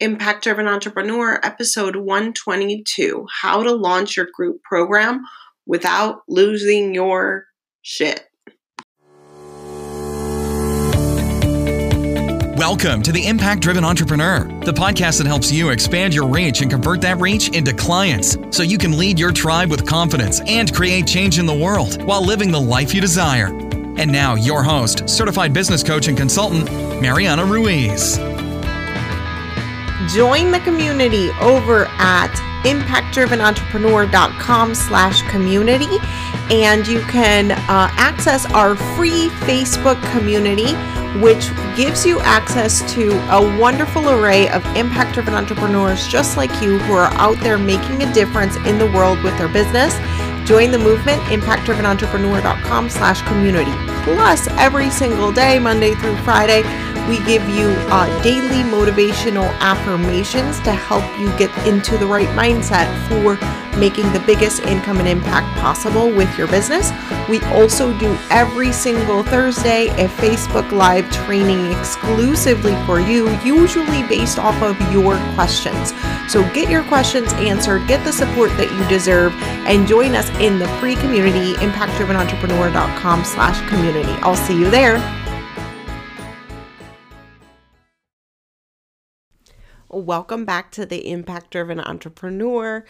Impact Driven Entrepreneur, episode 122 How to Launch Your Group Program Without Losing Your Shit. Welcome to the Impact Driven Entrepreneur, the podcast that helps you expand your reach and convert that reach into clients so you can lead your tribe with confidence and create change in the world while living the life you desire. And now, your host, certified business coach and consultant, Mariana Ruiz. Join the community over at impactdrivenentrepreneur.com slash community. And you can uh, access our free Facebook community which gives you access to a wonderful array of impact driven entrepreneurs just like you who are out there making a difference in the world with their business. Join the movement impactdrivenentrepreneur.com slash community. Plus every single day monday through friday we give you uh, daily motivational affirmations to help you get into the right mindset for making the biggest income and impact possible with your business. We also do every single Thursday a Facebook Live training exclusively for you, usually based off of your questions. So get your questions answered, get the support that you deserve, and join us in the free community, impactdrivenentrepreneur.com slash community. I'll see you there. Welcome back to the Impact Driven Entrepreneur.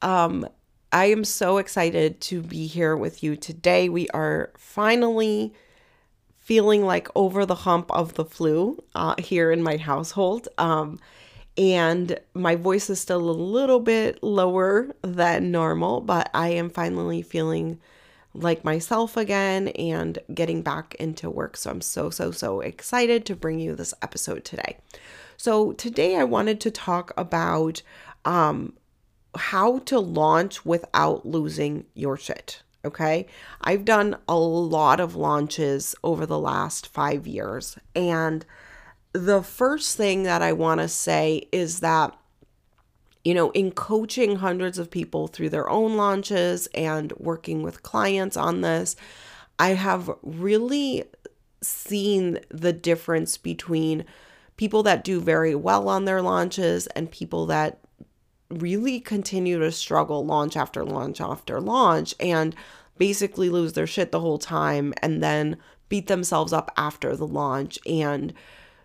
Um, I am so excited to be here with you today. We are finally feeling like over the hump of the flu uh, here in my household. Um, and my voice is still a little bit lower than normal, but I am finally feeling like myself again and getting back into work. So I'm so, so, so excited to bring you this episode today. So, today I wanted to talk about um, how to launch without losing your shit. Okay. I've done a lot of launches over the last five years. And the first thing that I want to say is that, you know, in coaching hundreds of people through their own launches and working with clients on this, I have really seen the difference between people that do very well on their launches and people that really continue to struggle launch after launch after launch and basically lose their shit the whole time and then beat themselves up after the launch and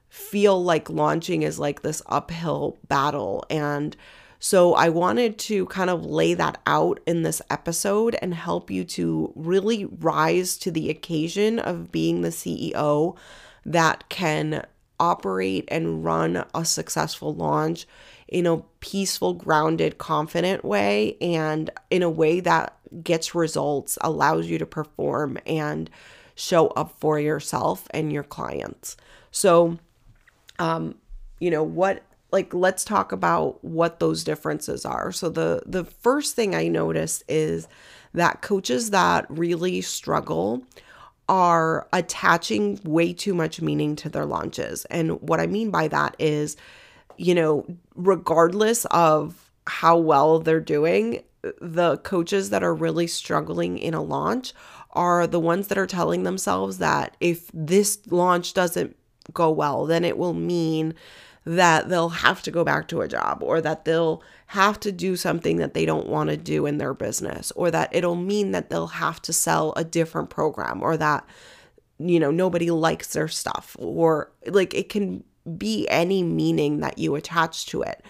feel like launching is like this uphill battle. And so I wanted to kind of lay that out in this episode and help you to really rise to the occasion of being the CEO that can operate and run a successful launch in a peaceful, grounded, confident way and in a way that gets results, allows you to perform and show up for yourself and your clients. So, um, you know, what like let's talk about what those differences are. So the the first thing I notice is that coaches that really struggle are attaching way too much meaning to their launches. And what I mean by that is, you know, regardless of how well they're doing, the coaches that are really struggling in a launch are the ones that are telling themselves that if this launch doesn't go well, then it will mean that they'll have to go back to a job or that they'll have to do something that they don't want to do in their business or that it'll mean that they'll have to sell a different program or that you know nobody likes their stuff or like it can be any meaning that you attach to it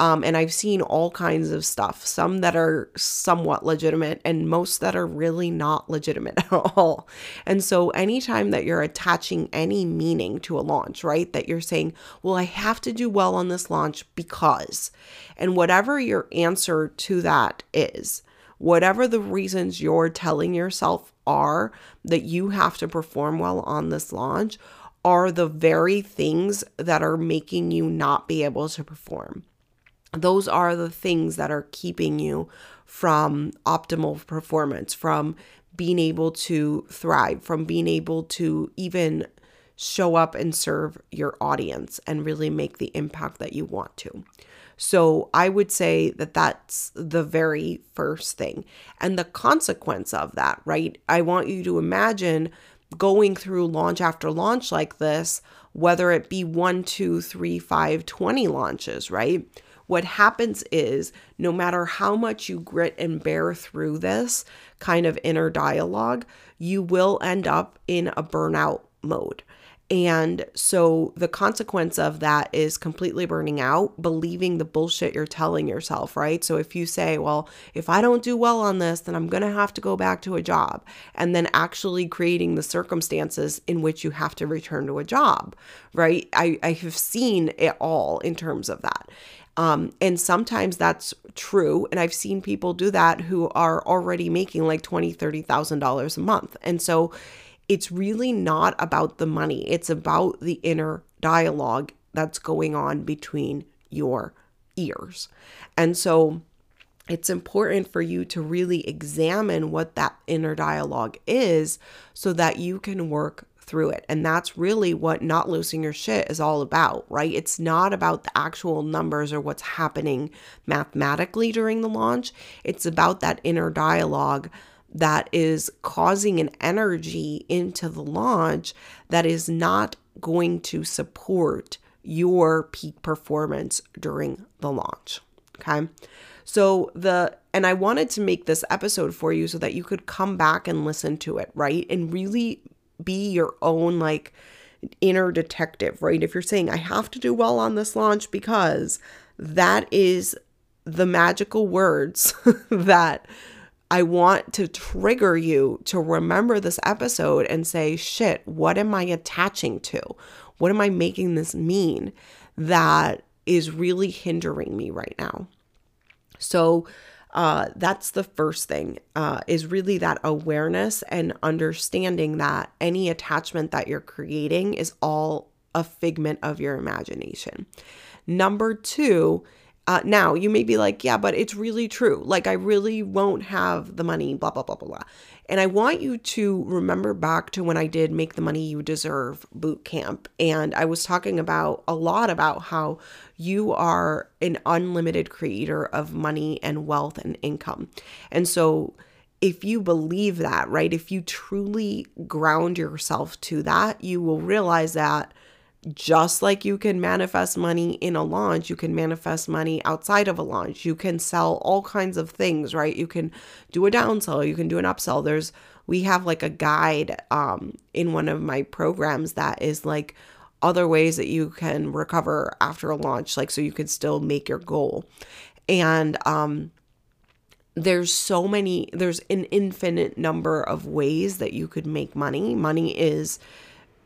um, and I've seen all kinds of stuff, some that are somewhat legitimate and most that are really not legitimate at all. And so, anytime that you're attaching any meaning to a launch, right, that you're saying, well, I have to do well on this launch because, and whatever your answer to that is, whatever the reasons you're telling yourself are that you have to perform well on this launch, are the very things that are making you not be able to perform those are the things that are keeping you from optimal performance, from being able to thrive, from being able to even show up and serve your audience and really make the impact that you want to. So I would say that that's the very first thing. And the consequence of that, right? I want you to imagine going through launch after launch like this whether it be one, two, three, five, 20 launches, right? What happens is no matter how much you grit and bear through this kind of inner dialogue, you will end up in a burnout mode. And so the consequence of that is completely burning out, believing the bullshit you're telling yourself, right? So if you say, well, if I don't do well on this, then I'm going to have to go back to a job, and then actually creating the circumstances in which you have to return to a job, right? I, I have seen it all in terms of that. Um, and sometimes that's true. And I've seen people do that who are already making like twenty, thirty thousand dollars a month. And so it's really not about the money. It's about the inner dialogue that's going on between your ears. And so it's important for you to really examine what that inner dialogue is so that you can work through it. And that's really what not losing your shit is all about, right? It's not about the actual numbers or what's happening mathematically during the launch. It's about that inner dialogue that is causing an energy into the launch that is not going to support your peak performance during the launch. Okay. So, the, and I wanted to make this episode for you so that you could come back and listen to it, right? And really be your own, like, inner detective, right? If you're saying, I have to do well on this launch because that is the magical words that I want to trigger you to remember this episode and say, shit, what am I attaching to? What am I making this mean that is really hindering me right now? So, uh, that's the first thing uh, is really that awareness and understanding that any attachment that you're creating is all a figment of your imagination. Number two uh, now, you may be like, yeah, but it's really true. Like, I really won't have the money, blah, blah, blah, blah, blah. And I want you to remember back to when I did Make the Money You Deserve boot camp. And I was talking about a lot about how you are an unlimited creator of money and wealth and income. And so, if you believe that, right, if you truly ground yourself to that, you will realize that just like you can manifest money in a launch, you can manifest money outside of a launch. You can sell all kinds of things, right? You can do a downsell, you can do an upsell. There's we have like a guide um, in one of my programs that is like other ways that you can recover after a launch, like so you can still make your goal. And um, there's so many, there's an infinite number of ways that you could make money. Money is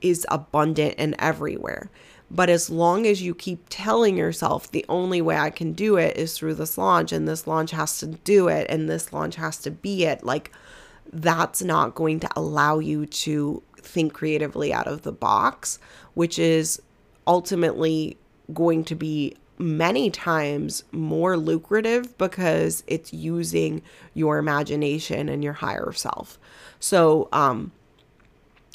is abundant and everywhere. But as long as you keep telling yourself the only way I can do it is through this launch and this launch has to do it and this launch has to be it, like that's not going to allow you to think creatively out of the box, which is ultimately going to be many times more lucrative because it's using your imagination and your higher self. So, um,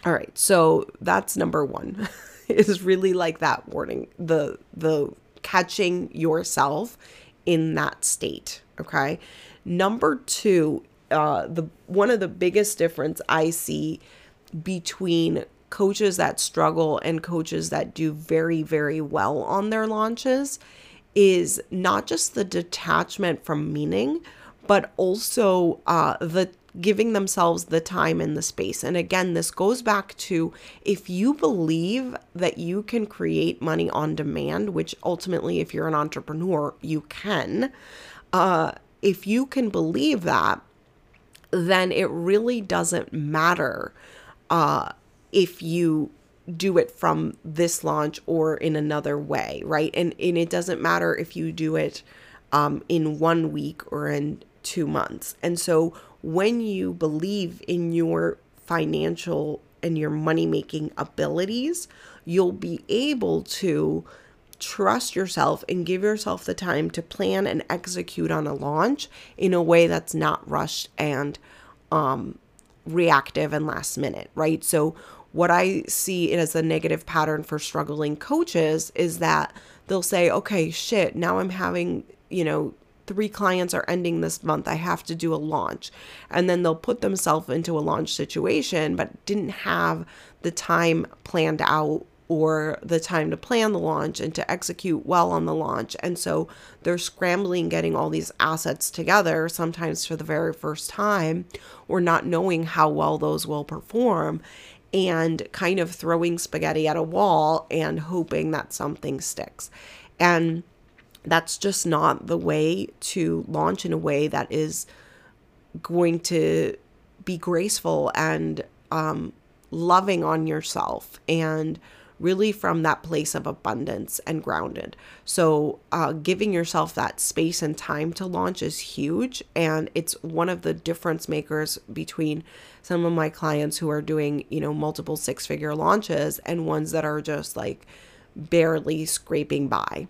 all right, so that's number one. is really like that warning, the the catching yourself in that state. Okay. Number two, uh, the one of the biggest difference I see between coaches that struggle and coaches that do very very well on their launches is not just the detachment from meaning, but also uh, the giving themselves the time and the space. And again, this goes back to if you believe that you can create money on demand, which ultimately, if you're an entrepreneur, you can, uh, if you can believe that, then it really doesn't matter uh, if you do it from this launch or in another way, right? And, and it doesn't matter if you do it um, in one week or in two months. And so when you believe in your financial and your money making abilities, you'll be able to trust yourself and give yourself the time to plan and execute on a launch in a way that's not rushed and um, reactive and last minute, right? So, what I see as a negative pattern for struggling coaches is that they'll say, okay, shit, now I'm having, you know, three clients are ending this month. I have to do a launch. And then they'll put themselves into a launch situation, but didn't have the time planned out or the time to plan the launch and to execute well on the launch. And so they're scrambling getting all these assets together, sometimes for the very first time, or not knowing how well those will perform, and kind of throwing spaghetti at a wall and hoping that something sticks. And that's just not the way to launch in a way that is going to be graceful and um, loving on yourself and really from that place of abundance and grounded. So, uh, giving yourself that space and time to launch is huge. And it's one of the difference makers between some of my clients who are doing, you know, multiple six figure launches and ones that are just like barely scraping by.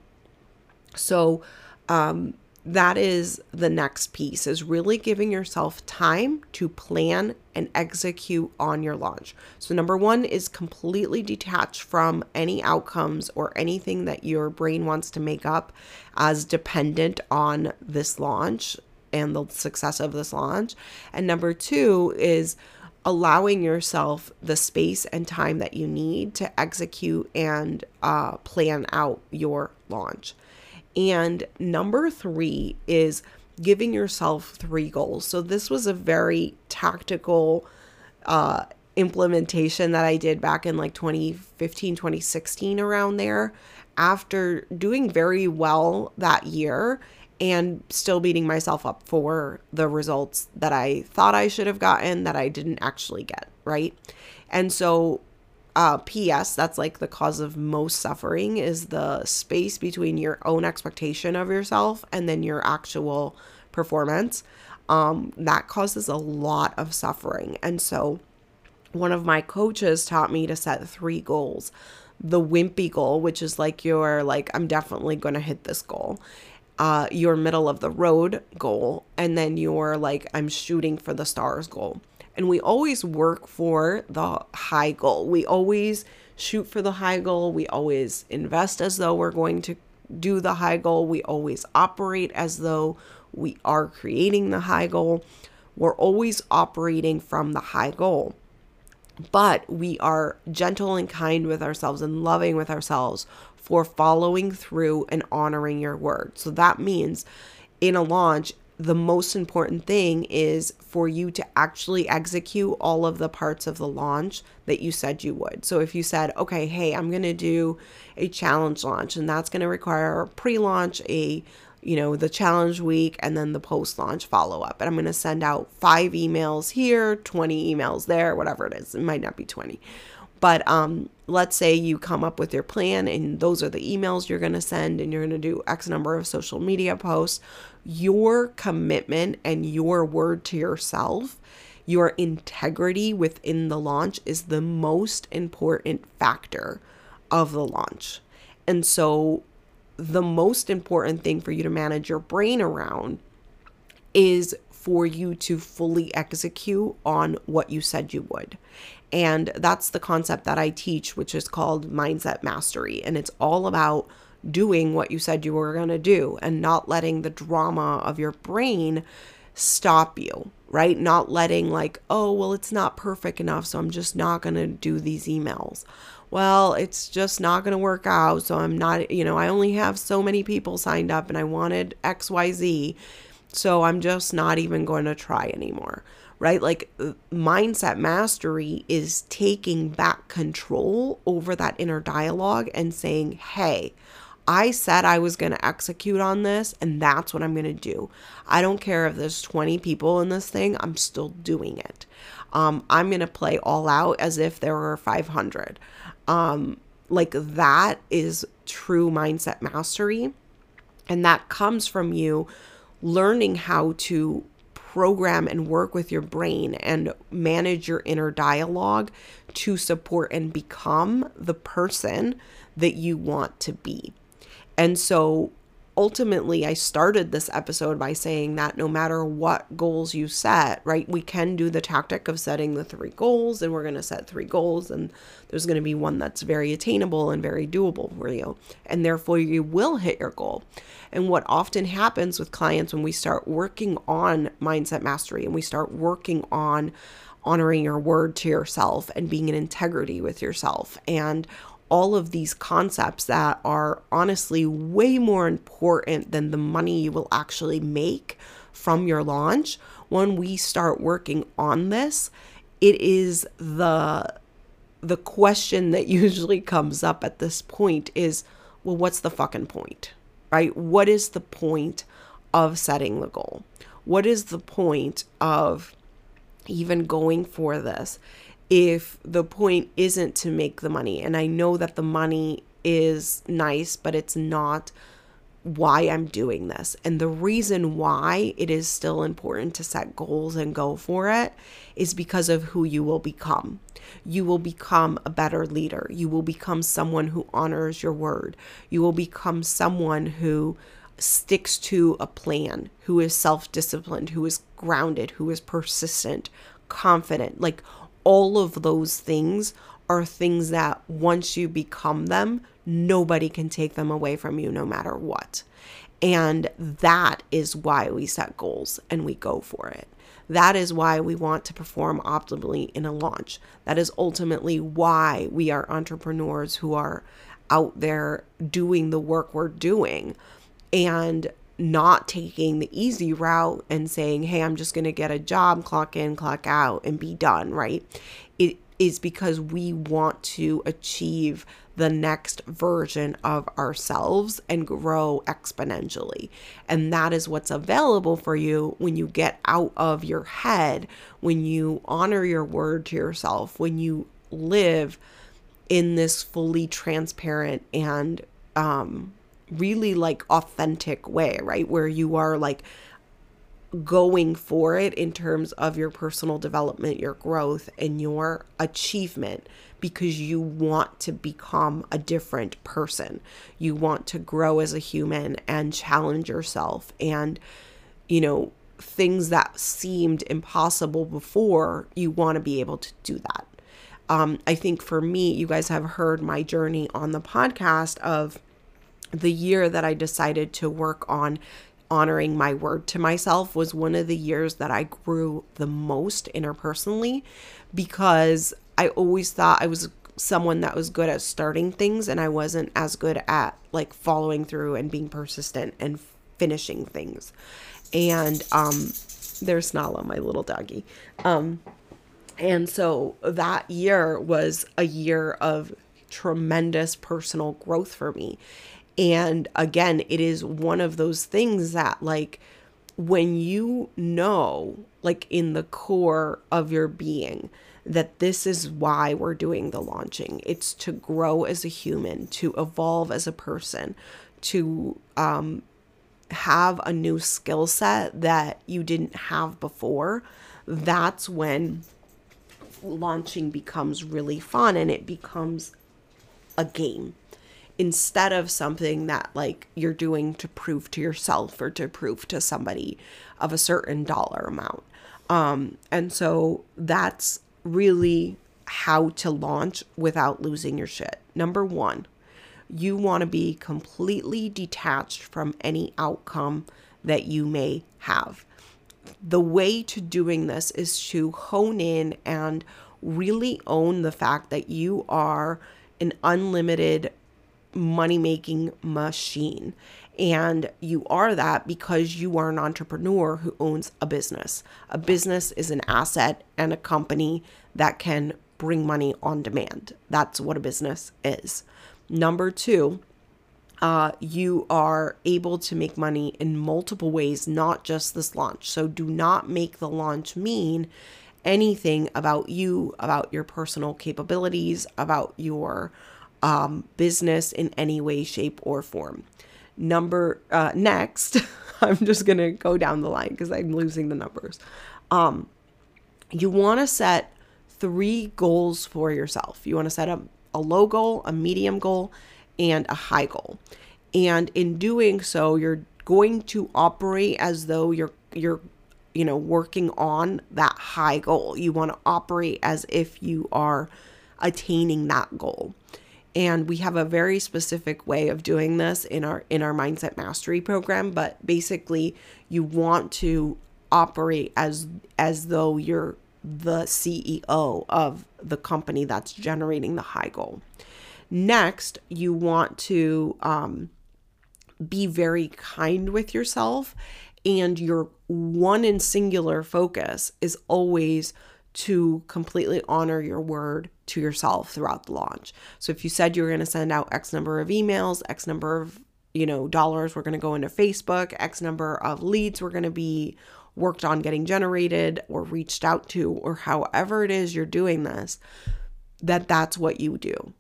So, um, that is the next piece is really giving yourself time to plan and execute on your launch. So number 1 is completely detached from any outcomes or anything that your brain wants to make up as dependent on this launch and the success of this launch. And number 2 is allowing yourself the space and time that you need to execute and uh, plan out your launch. And number three is giving yourself three goals. So this was a very tactical uh, implementation that I did back in like 2015, 2016, around there. After doing very well that year and still beating myself up for the results that I thought I should have gotten that I didn't actually get, right? And so uh, PS, that's like the cause of most suffering, is the space between your own expectation of yourself and then your actual performance. Um, that causes a lot of suffering. And so, one of my coaches taught me to set three goals the wimpy goal, which is like your, like, I'm definitely going to hit this goal. Uh, your middle of the road goal, and then your like, I'm shooting for the stars goal. And we always work for the high goal. We always shoot for the high goal. We always invest as though we're going to do the high goal. We always operate as though we are creating the high goal. We're always operating from the high goal. But we are gentle and kind with ourselves and loving with ourselves for following through and honoring your word. So that means in a launch, the most important thing is for you to actually execute all of the parts of the launch that you said you would. So if you said, okay, hey, I'm going to do a challenge launch and that's going to require a pre-launch, a you know, the challenge week and then the post launch follow up. And I'm going to send out 5 emails here, 20 emails there, whatever it is. It might not be 20. But um, let's say you come up with your plan and those are the emails you're going to send and you're going to do X number of social media posts your commitment and your word to yourself, your integrity within the launch is the most important factor of the launch. And so, the most important thing for you to manage your brain around is for you to fully execute on what you said you would. And that's the concept that I teach, which is called mindset mastery. And it's all about doing what you said you were going to do and not letting the drama of your brain stop you, right? Not letting, like, oh, well, it's not perfect enough, so I'm just not going to do these emails. Well, it's just not going to work out, so I'm not, you know, I only have so many people signed up and I wanted XYZ, so I'm just not even going to try anymore, right? Like, uh, mindset mastery is taking back control over that inner dialogue and saying, hey, I said I was going to execute on this, and that's what I'm going to do. I don't care if there's 20 people in this thing, I'm still doing it. Um, I'm going to play all out as if there were 500. Um, like that is true mindset mastery. And that comes from you learning how to program and work with your brain and manage your inner dialogue to support and become the person that you want to be. And so ultimately, I started this episode by saying that no matter what goals you set, right, we can do the tactic of setting the three goals, and we're going to set three goals, and there's going to be one that's very attainable and very doable for you. And therefore, you will hit your goal. And what often happens with clients when we start working on mindset mastery and we start working on honoring your word to yourself and being in integrity with yourself and all of these concepts that are honestly way more important than the money you will actually make from your launch when we start working on this it is the the question that usually comes up at this point is well what's the fucking point right? What is the point of setting the goal? What is the point of even going for this if the point isn't to make the money. And I know that the money is nice, but it's not why I'm doing this. And the reason why it is still important to set goals and go for it is because of who you will become. You will become a better leader. You will become someone who honors your word. You will become someone who sticks to a plan, who is self disciplined, who is grounded, who is persistent, confident. Like all of those things are things that once you become them, nobody can take them away from you no matter what. And that is why we set goals and we go for it. That is why we want to perform optimally in a launch. That is ultimately why we are entrepreneurs who are out there doing the work we're doing and not taking the easy route and saying, hey, I'm just going to get a job, clock in, clock out, and be done, right? It is because we want to achieve the next version of ourselves and grow exponentially. And that is what's available for you when you get out of your head, when you honor your word to yourself, when you live in this fully transparent and um, really like authentic way, right? Where you are like going for it in terms of your personal development, your growth, and your achievement because you want to become a different person. You want to grow as a human and challenge yourself. And, you know, things that seemed impossible before, you want to be able to do that. Um, I think for me, you guys have heard my journey on the podcast of the year that I decided to work on honoring my word to myself was one of the years that I grew the most interpersonally because I always thought I was someone that was good at starting things and I wasn't as good at like following through and being persistent and finishing things. And um there's Nala, my little doggy. Um and so that year was a year of tremendous personal growth for me. And again, it is one of those things that, like, when you know, like, in the core of your being, that this is why we're doing the launching. It's to grow as a human, to evolve as a person, to um, have a new skill set that you didn't have before. That's when launching becomes really fun and it becomes a game instead of something that like you're doing to prove to yourself or to prove to somebody of a certain dollar amount. Um, and so that's really how to launch without losing your shit. Number one, you want to be completely detached from any outcome that you may have. The way to doing this is to hone in and really own the fact that you are an unlimited money making machine. And you are that because you are an entrepreneur who owns a business. A business is an asset and a company that can bring money on demand. That's what a business is. Number two, uh, you are able to make money in multiple ways, not just this launch. So do not make the launch mean anything about you, about your personal capabilities, about your um, business in any way, shape, or form. Number uh, next, I'm just gonna go down the line because I'm losing the numbers. Um, you want to set three goals for yourself. You want to set a, a low goal, a medium goal, and a high goal. And in doing so, you're going to operate as though you're you're you know working on that high goal. You want to operate as if you are attaining that goal and we have a very specific way of doing this in our in our mindset mastery program but basically you want to operate as as though you're the CEO of the company that's generating the high goal. Next, you want to um, be very kind with yourself, and your one and singular focus is always to completely honor your word to yourself throughout the launch. So if you said you were going to send out X number of emails, X number of, you know, dollars were going to go into Facebook, X number of leads were going to be worked on getting generated or reached out to or however it is you're doing this, that that's what you do.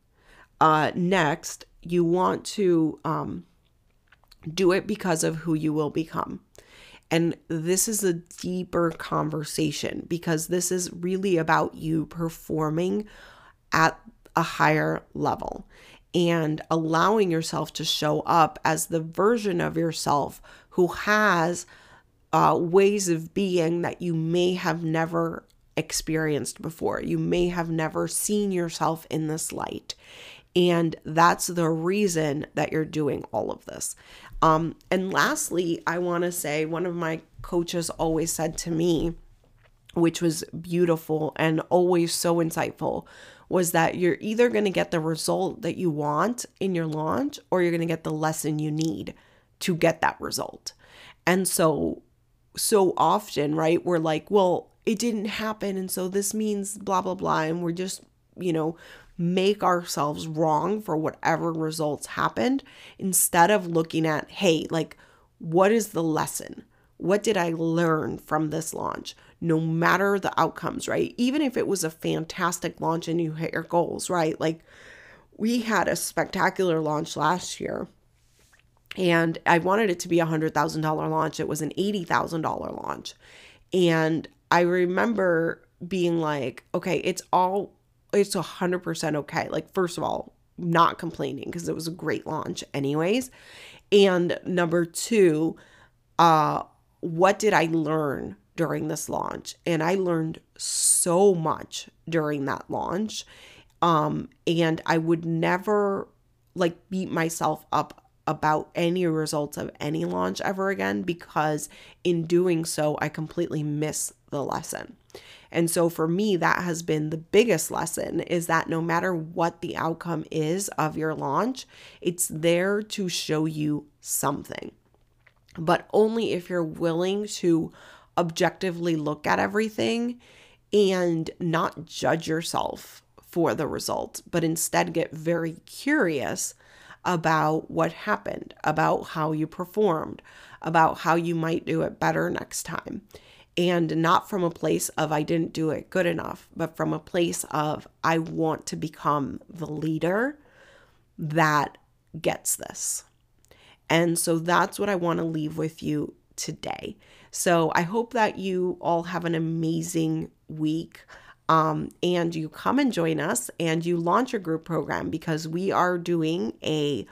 Uh, next, you want to um, do it because of who you will become. And this is a deeper conversation because this is really about you performing at a higher level and allowing yourself to show up as the version of yourself who has uh, ways of being that you may have never experienced before. You may have never seen yourself in this light. And that's the reason that you're doing all of this. Um, and lastly, I want to say one of my coaches always said to me, which was beautiful and always so insightful, was that you're either going to get the result that you want in your launch or you're going to get the lesson you need to get that result. And so, so often, right, we're like, well, it didn't happen. And so this means blah, blah, blah. And we're just, you know, make ourselves wrong for whatever results happened instead of looking at, hey, like, what is the lesson? What did I learn from this launch? No matter the outcomes, right? Even if it was a fantastic launch and you hit your goals, right? Like, we had a spectacular launch last year and I wanted it to be a $100,000 launch. It was an $80,000 launch. And I remember being like, okay, it's all it's 100% okay. Like, first of all, not complaining because it was a great launch, anyways. And number two, uh, what did I learn during this launch? And I learned so much during that launch. Um, and I would never like beat myself up about any results of any launch ever again because in doing so, I completely miss the lesson. And so for me, that has been the biggest lesson is that no matter what the outcome is of your launch, it's there to show you something. But only if you're willing to objectively look at everything and not judge yourself for the result, but instead get very curious about what happened, about how you performed, about how you might do it better next time and not from a place of I didn't do it good enough, but from a place of I want to become the leader that gets this. And so that's what I want to leave with you today. So I hope that you all have an amazing week. Um, and you come and join us and you launch a group program because we are doing a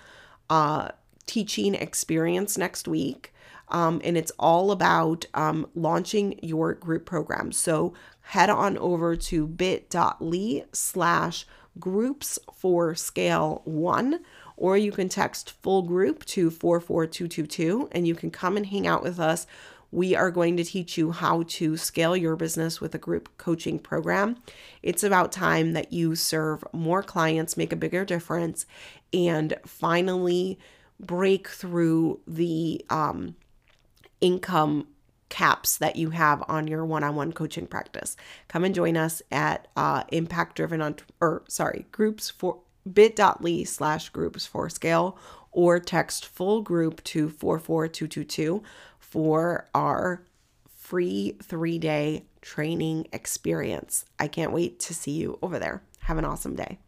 uh, teaching experience next week um, and it's all about um, launching your group program. So head on over to bit.ly slash groups for scale one, or you can text full group to 44222 and you can come and hang out with us. We are going to teach you how to scale your business with a group coaching program. It's about time that you serve more clients, make a bigger difference, and finally break through the um, income caps that you have on your one-on-one coaching practice. Come and join us at uh, impact driven on or sorry groups for bit.ly slash groups for scale or text full group to 44222 for our free three-day training experience. I can't wait to see you over there. Have an awesome day.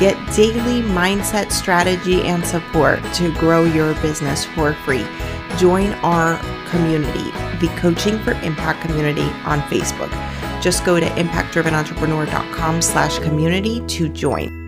Get daily mindset strategy and support to grow your business for free. Join our community, the Coaching for Impact community on Facebook. Just go to impactdrivenentrepreneur.com slash community to join.